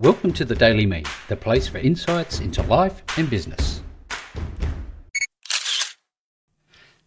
Welcome to the Daily Me, the place for insights into life and business.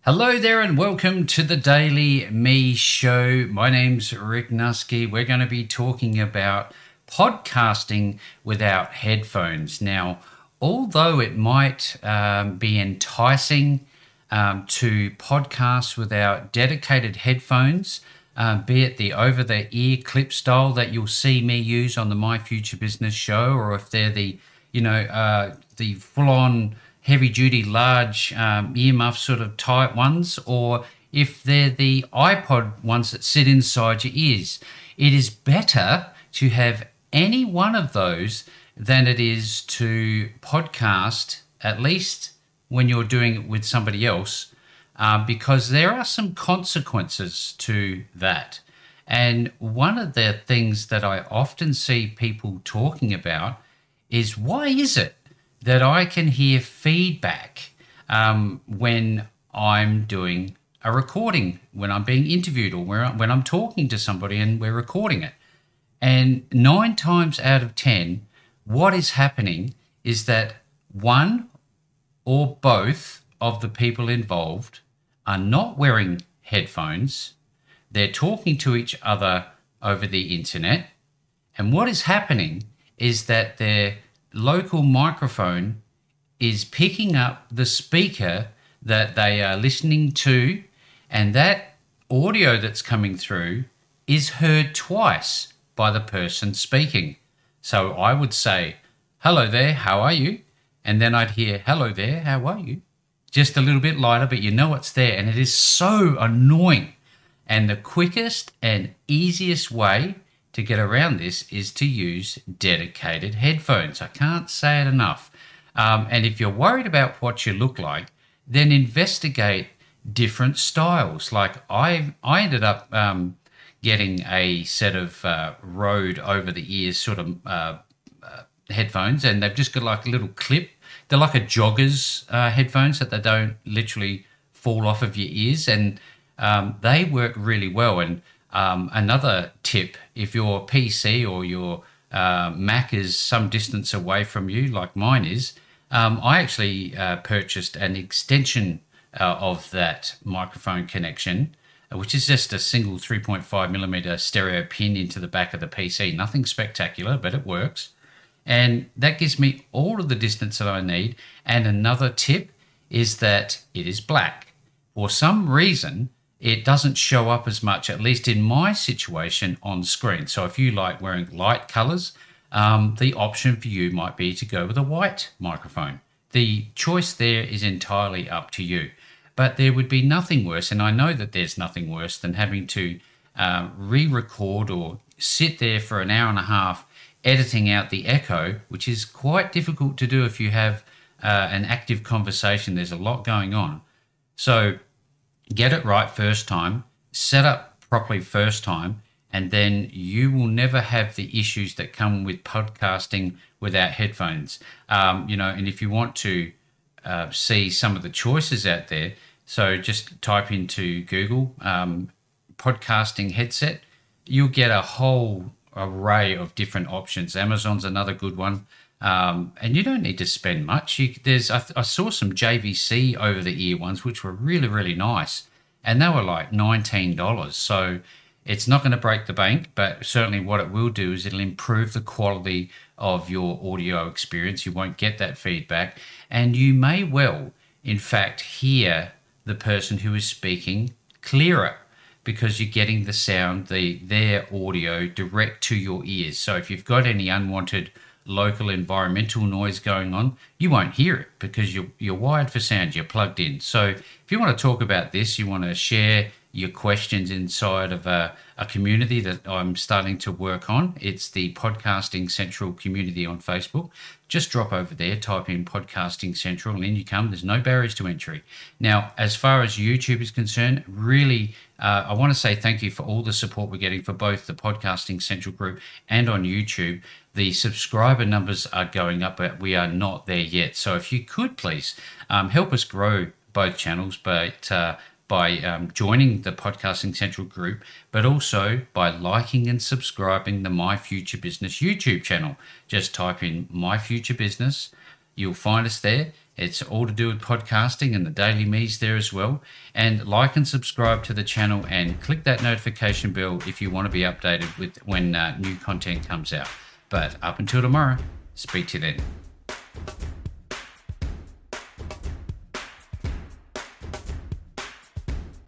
Hello there, and welcome to the Daily Me Show. My name's Rick Nusky. We're going to be talking about podcasting without headphones. Now, although it might um, be enticing um, to podcast without dedicated headphones, uh, be it the over the ear clip style that you'll see me use on the My Future Business show, or if they're the, you know, uh, the full on heavy duty large um, earmuff sort of tight ones, or if they're the iPod ones that sit inside your ears. It is better to have any one of those than it is to podcast, at least when you're doing it with somebody else, uh, because there are some consequences to that. And one of the things that I often see people talking about is why is it that I can hear feedback um, when I'm doing a recording, when I'm being interviewed, or when I'm talking to somebody and we're recording it? And nine times out of 10, what is happening is that one or both of the people involved are not wearing headphones, they're talking to each other over the internet. And what is happening is that their local microphone is picking up the speaker that they are listening to, and that audio that's coming through is heard twice by the person speaking. So I would say, Hello there, how are you? And then I'd hear, Hello there, how are you? Just a little bit lighter, but you know it's there. And it is so annoying. And the quickest and easiest way to get around this is to use dedicated headphones. I can't say it enough. Um, and if you're worried about what you look like, then investigate different styles. Like I, I ended up um, getting a set of uh, Rode over the ears sort of uh, uh, headphones, and they've just got like a little clip they're like a jogger's uh, headphones that they don't literally fall off of your ears, and um, they work really well. And um, another tip: if your PC or your uh, Mac is some distance away from you, like mine is, um, I actually uh, purchased an extension uh, of that microphone connection, which is just a single 3.5 millimeter stereo pin into the back of the PC. Nothing spectacular, but it works. And that gives me all of the distance that I need. And another tip is that it is black. For some reason, it doesn't show up as much, at least in my situation, on screen. So if you like wearing light colors, um, the option for you might be to go with a white microphone. The choice there is entirely up to you. But there would be nothing worse, and I know that there's nothing worse than having to uh, re record or sit there for an hour and a half editing out the echo, which is quite difficult to do if you have uh, an active conversation. There's a lot going on. So get it right first time, set up properly first time, and then you will never have the issues that come with podcasting without headphones. Um, you know, and if you want to uh, see some of the choices out there, so just type into Google um, podcasting headset, you'll get a whole array of different options. Amazon's another good one. Um, and you don't need to spend much. You, there's I, I, saw some JVC over the ear ones, which were really really nice, and they were like nineteen dollars. So it's not going to break the bank, but certainly what it will do is it'll improve the quality of your audio experience. You won't get that feedback, and you may well, in fact, hear the person who is speaking clearer because you're getting the sound, the their audio direct to your ears. So if you've got any unwanted local environmental noise going on, you won't hear it because you're you're wired for sound, you're plugged in. So if you want to talk about this, you want to share your questions inside of a, a community that I'm starting to work on. It's the Podcasting Central community on Facebook. Just drop over there, type in Podcasting Central, and in you come. There's no barriers to entry. Now, as far as YouTube is concerned, really, uh, I want to say thank you for all the support we're getting for both the Podcasting Central group and on YouTube. The subscriber numbers are going up, but we are not there yet. So if you could please um, help us grow both channels, but uh, by um, joining the Podcasting Central group, but also by liking and subscribing the My Future Business YouTube channel. Just type in My Future Business, you'll find us there. It's all to do with podcasting and the Daily Me's there as well. And like and subscribe to the channel and click that notification bell if you want to be updated with when uh, new content comes out. But up until tomorrow, speak to you then.